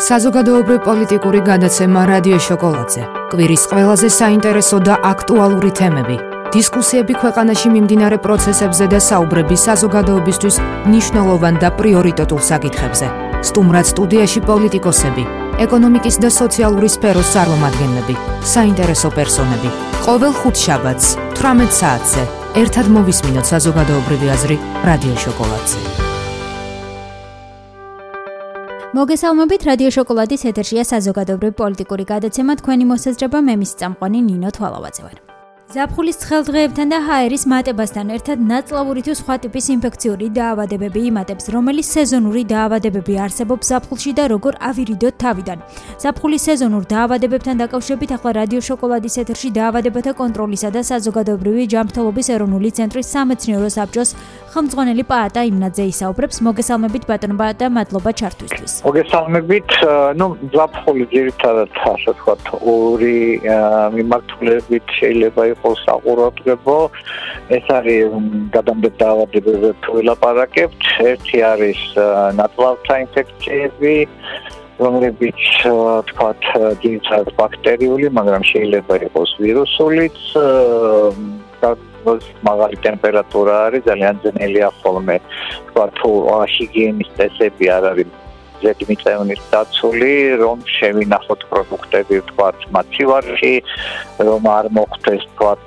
საზოგადოებრივ პოლიტიკური გადაცემა რადიო შოკოლადზე. კვირის ყველაზე საინტერესო და აქტუალური თემები. დისკუსიები ქვეყანაში მიმდინარე პროცესებზე და საუბრები საზოგადოებისთვის მნიშვნელოვან და პრიორიტეტულ საკითხებზე. სტუმრად სტუდიაში პოლიტიკოსები, ეკონომიკის და სოციალური სფეროს წარმომადგენლები, საინტერესო პერსონები. ყოველ ხუთშაბათს 18 საათზე ერთად მოვისმინოთ საზოგადოებრივი აზრი რადიო შოკოლადზე. მოგესალმებით რადიო შოკოლადის ეთერშია საზოგადოებრივი პოლიტიკური გადაცემა. თქვენი მოსაზრება მე მის წამყვანი ნინო თვალავაძე ვარ ზაფხულის ცხელდღეებთან და ჰაერის მატებასთან ერთად ნაწლავური თუ სხვა ტიპის ინფექციური დაავადებები იმატებს, რომელიც სეზონური დაავადებები არსებობს ზაფხულში და როგორ ავირიდოთ თავიდან. ზაფხულის სეზონურ დაავადებებთან დაკავშირებით ახლა რადიო შოკოლადის ეთერში დაავადებათა კონტროლისა და საზოგადოებრივი ჯანმრთელობის ეროვნული ცენტრის სამეცნიერო საბჭოს ხელმძღვანელი პაატა იმნაძე ისაუბრებს. მოგესალმებით ბატონო და მადლობა ჩართვისთვის. მოგესალმებით. ნუ ზაფხული ძირითადად ასე ვთქვათ, ორი მიმართულებით შეიძლება იყოს იყოს საყურადღებო. ეს არის გადამდებ დაავადებებზე თუ ვილაპარაკებთ ერთი არის ნატლავთა ინფექციები რომლებიც თქვათ ძირითადად ბაქტერიული მაგრამ შეიძლება იყოს ვირუსულიც. მაგარი ტემპერატურა არის ძალიან ძნელია ხოლმე თქვა თუ ჰიგიენის წესები არ არის ზედმიწევნის დაცული, რომ შევინახოთ პროდუქტები, თქვათ, მაცივარში, რომ არ მოხდეს, თქვათ,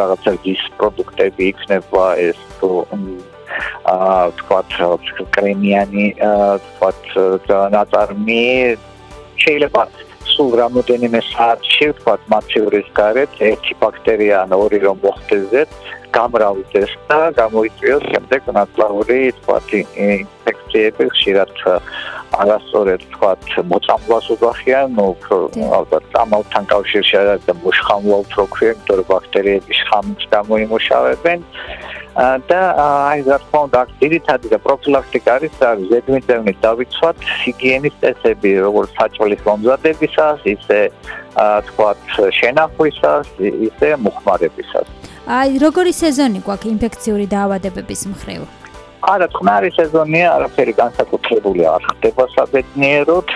რაღაცა ის პროდუქტები იქნება ეს თუ აა თქვათ, კრემიანი, თქვათ, ნაწარმი შეიძლება სულ რამოდენიმე საათში, თქვათ, მაცივრის გარეთ ერთი ბაქტერია ან ორი რომ მოხდეს, გამრავლდეს და გამოიწვიოს შემდეგ ნაწლავური, თქვათ, ინფექციები ხშირად არასწორად თქვათ მოწამვლას უძახიან, ნუ ალბათ ამავთან კავშირში არის და მუშხამლა უფრო ქვია, იმიტომ რომ ბაქტერიები შხამს გამოიმუშავებენ. და აი რა თქმა უნდა, ძირითადი და პროფილაქტიკა არის ზედმიწევნის დავიცვათ, ჰიგიენის წესები, როგორც საჭმლის მომზადებისას, ისე თქვათ შენახვისას, ისე მუხმარებისას. აი როგორი სეზონი გვაქვს ინფექციური დაავადებების მხრივ? არა, ხმარი სეზონია, არაფერი განსაკუთრებული არ ხდება საბედნიეროდ,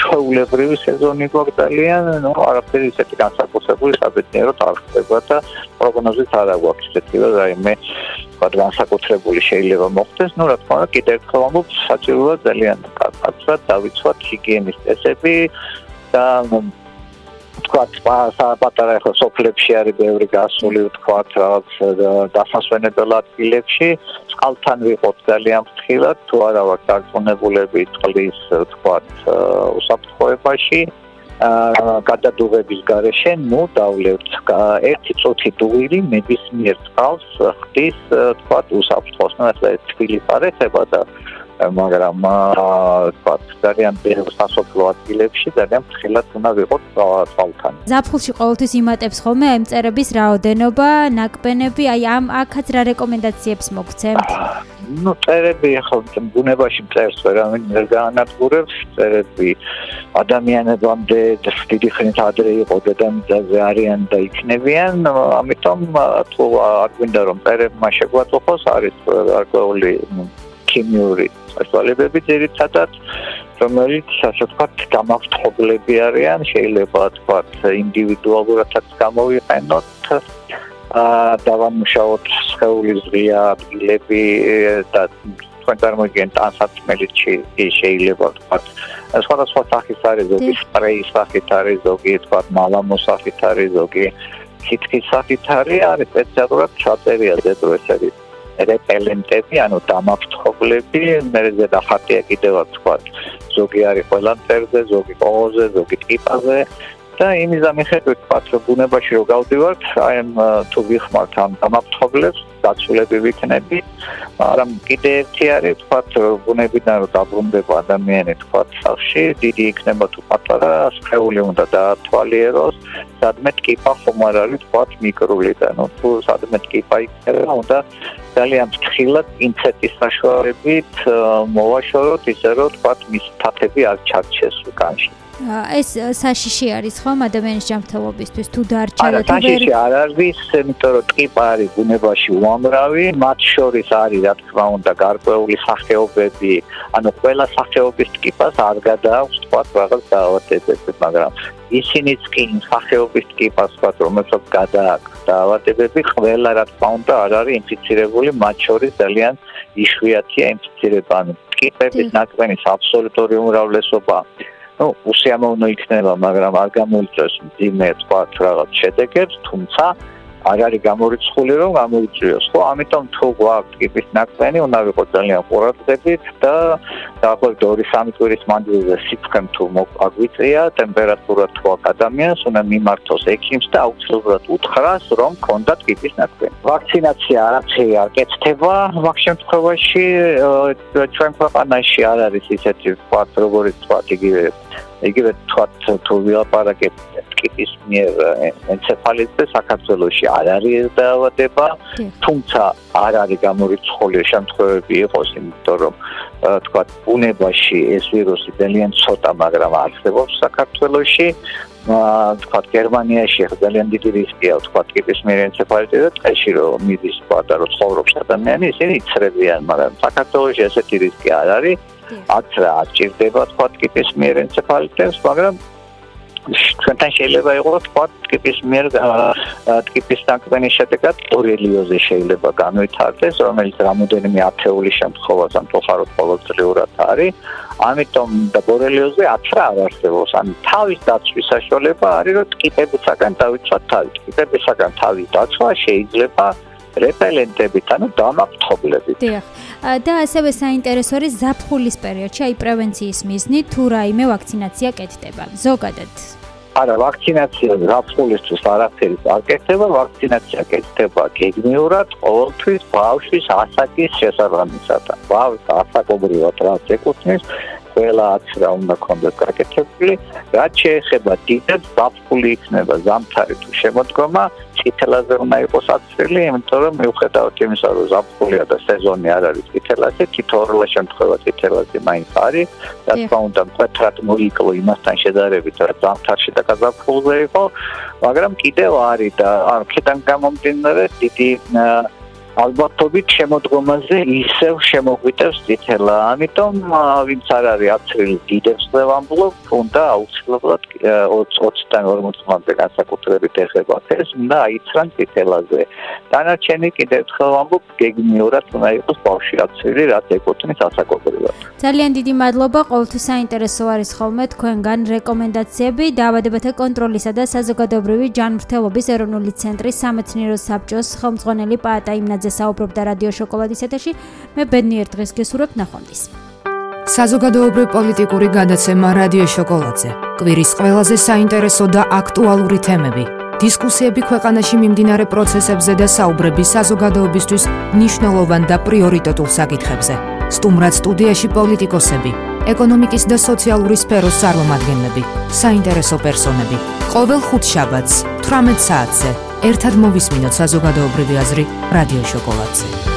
ჩვეულებრივი სეზონი გვაქვს ძალიან, ნუ არაფერი ისეთი განსაკუთრებული საბედნიეროდ არ ხდება და პროგნოზით არ აქვს ისეთი, რომ აი მე ვთქვა განსაკუთრებული შეიძლება მოხდეს, ნუ რა თქმა უნდა, კიდევ ერთხელ ამბობ, საჭიროა ძალიან კარგად დავიცვათ ჰიგიენის წესები და თქვათ პატარა ხო სოფლებში არის ბევრი გასული თქვათ რაღაც დასასვენებელ ადგილებში. წყალთან ვიყოთ ძალიან ფრთხილად თუ არა ვარ დარწმუნებულები წყლის თქვათ უსაფრთხოებაში. აა გადადუღების გარეშე ნუ დავლევთ ერთი წუთი დუღილი ნებისმიერ წყალს ხდის თქვათ უსაფრთხოს. ნუ ეს თბილი პარეხება და მაგრამ თქვა ძალიან ბევრ სასოფლო ადგილებში ძალიან ფრთხილად უნდა ვიყოთ თვალთან. ზაფხულში ყოველთვის იმატებს ხოლმე აი მწერების რაოდენობა, ნაკბენები, აი ამ აქაც რა რეკომენდაციებს მოგცემთ? ну წერები ხო ბუნებაში წერს ვერავინ ვერ გაანადგურებს წერები ადამიანებამდე დიდი ხნით ადრე იყო დედამიწაზე არიან და იქნებიან ამიტომ თუ არ გვინდა რომ წერებმა შეგვაწოხოს არის გარკვეული ქიმიური საშუალებები ძირითადად რომელიც ასე ვთქვათ გამავთხოვლები არიან შეიძლება ვთქვათ ინდივიდუალურადაც გამოვიყენოთ აა დავამუშაოთ სხეულის ღია ადგილები და თქვენ წარმოგიდგენთ ანსაცმელიჩი შეიძლება ვთქვათ სხვადასხვა სახის არის ზოგი სპრეის სახით არის ზოგი ვთქვათ მალამოს სახით არის ზოგი კითხის სახით არის არის სპეციალურად ჩაწერია ზედო ეს არის რეპელენტები, ანუ დამაფრთხობლები, მერეზე და ხატია კიდევ თქვა. ზოგი არის ყველა წერზე, ზოგი ყოზე, ზოგი ტიპაზე და იმის ამიხედვით თქვა, რომ ბუნებაში რო გავდივართ, აი ამ თუ ვიხმართ ამ დამაფრთხობლებს, დაცულები ვიქნები, მაგრამ კიდე ერთი არის თქვა, ბუნებიდან რო დაბრუნდება ადამიანი თქვა, სახში დიდი იქნება თუ პატარა, სხეული უნდა დაათვალიეროს, სადმე ტკიპა ხომ არ არის თქვა მიკრული და ნუ თუ სადმე ტკიპა იქნება, უნდა ძალიან ფრთხილად ინცეტის საშუალებით მოვაშოროთ ისე რომ თქვა მის ფათები არ ჩარჩეს უკანში. ეს საშიში არის ხომ ადამიანის ჯანმრთელობისთვის? თუ დარჩება თუ ვერ საშიში არ არის იმიტომ რომ ტყიპა არის ბუნებაში უამრავი. მათ შორის არის რა თქმა უნდა გარკვეული სახეობები. ანუ ყველა სახეობის ტყიპას არ გადააქვს თქვა რაღაც დაავადებები მაგრამ ისინიც კი სახეობის ტყიპას თქვა რომელსაც გადააქვს დაავადებები ყველა რა თქმა უნდა არ არის ინფიცირებული მათ შორის ძალიან იშვიათია ინფიცირება ანუ ტყიპების ნაკრენის აბსოლუტური უმრავლესობა ну უსიამოვნო იქნება მაგრამ არ გამოიწვევს ძიმე თქვა რაღაც შედეგებს თუმცა არ არის გამორიცხული რომ გამოიწვიოს ხო? ამიტომ თუ გვაქვს კიპის ნაკრენი უნდა ვიყოთ ძალიან ყურადღებით და დაახლოებით 2-3 კვირის მანძილზე სიცხემ თუ აგვიწია ტემპერატურა თუ ადამიანს უნდა მიმართოს ექიმს და აუცილებლად უთხრას რომ კონდათ კიპის ნაკრენი ვაქცინაცია არაფერი არ კეთდება მაგ შემთხვევაში ჩვენ ქვეყანაში არ არის ისეთი თქვა როგორც თქვა იგივე იგივე თქვა თუ ვილაპარაკეთ კიპის მიერ ენცეფალიტზე საქართველოში არ არის დაავადება. თუმცა არ არის გამორიცხული შემთხვევები იყოს იმიტომ რომ თქვა ბუნებაში ეს ვირუსი ძალიან ცოტა მაგრამ არსებობს საქართველოში. თქვა გერმანიაში ძალიან დიდი რისკია თქვა კიპის მიერ ენცეფალიტი და წეში რომ მიდის და რომ ცხოვრობს ადამიანი ისინი იცრებიან მაგრამ საქართველოში ესეთი რისკი არ არის. აქ რა ჭირდება თქვა კიპის მიერ ენცეფალიტებს მაგრამ ჩვენთან შეიძლება იყოს თქვა ტკიპის მიერ ტკიპის დაკბენის შედეგად ორელიოზი შეიძლება განვითარდეს რომელიც რამოდენიმე ათეული შემთხვევა სამწუხაროდ ყოველწლიურად არის. ამიტომ და ბორელიოზი აცრა არ არსებობს. ან თავის დაცვის საშუალება არის რომ ტკიპებისაგან დავიცვათ თავი ტკიპებისაგან თავის დაცვა შეიძლება რეპელენტებით ანუ დამაფრთხობლებით დიახ და ასევე საინტერესო არის ზაფხულის პერიოდში, აი პრევენციის მიზნით თუ რაიმე ვაქცინაცია კეთდება. ზოგადად. არა, ვაქცინაცია ზაფხულისთვის არაფერი არ კეთდება, ვაქცინაცია კეთდება გეგმიურად ყოველთვის ბავშვის ასაკის შესაბამისად. ბავშვს ასაკობრივად რაც ეკუთვნის, ყველა აცრა უნდა კონდეს გაკეთებული. რაც შეეხება დიდებს, ზაფხული იქნება ზამთარი თუ შემოდგომა, წითელაზე უნდა იყოს აცრილი, იმიტომ რომ მიუხედავად იმისა, რომ ზაფხულია და სეზონი არ არის წითელაზე, თითოეულ შემთხვევაში წითელაზე მაინც არის. რა თქმა უნდა, მკვეთრად მოიკლო იმასთან შედარებით, რაც ზამთარში და გაზაფხულზე იყო, მაგრამ კიდევ არის და ან ქიდან გამომდინარე დიდი ალბათობით შემოდგომაზე ისევ შემოგვიტევს წითელა. ამიტომ ვინც არ არის აცრილი დიდებს ვამბლობ, უნდა აუცილებლად 20-დან 40 წლამდე განსაკუთრებით ეხება ეს, უნდა აიცრან წითელაზე. დანარჩენი კიდევ ერთხელ ვამბობ, გეგმიურად უნდა იყოს ბავშვი აცრილი, რაც ეკუთვნის ასაკობრივად. ძალიან დიდი მადლობა, ყოველთვის საინტერესო არის ხოლმე თქვენგან რეკომენდაციები დაავადებათა კონტროლისა და საზოგადოებრივი ჯანმრთელობის ეროვნული ცენტრის სამეცნიერო საბჭოს ხელმძღვანელი პაატა იმნაძე ხაზზე საუბრობდა რადიო შოკოლადის ეთერში. მე ბედნიერ დღეს გესურვებ ნახვამდის. საზოგადოებრივი პოლიტიკური გადაცემა რადიო შოკოლადზე. კვირის ყველაზე საინტერესო და აქტუალური თემები. დისკუსიები ქვეყანაში მიმდინარე პროცესებზე და საუბრები საზოგადოებისთვის მნიშვნელოვან და პრიორიტეტულ საკითხებზე. სტუმრად სტუდიაში პოლიტიკოსები, ეკონომიკის და სოციალური სფეროს წარმომადგენლები, საინტერესო პერსონები. ყოველ ხუთშაბათს 18 საათზე ერთად მოვისმინოთ საზოგადოებრივი აზრი რადიო შოკოლადზე.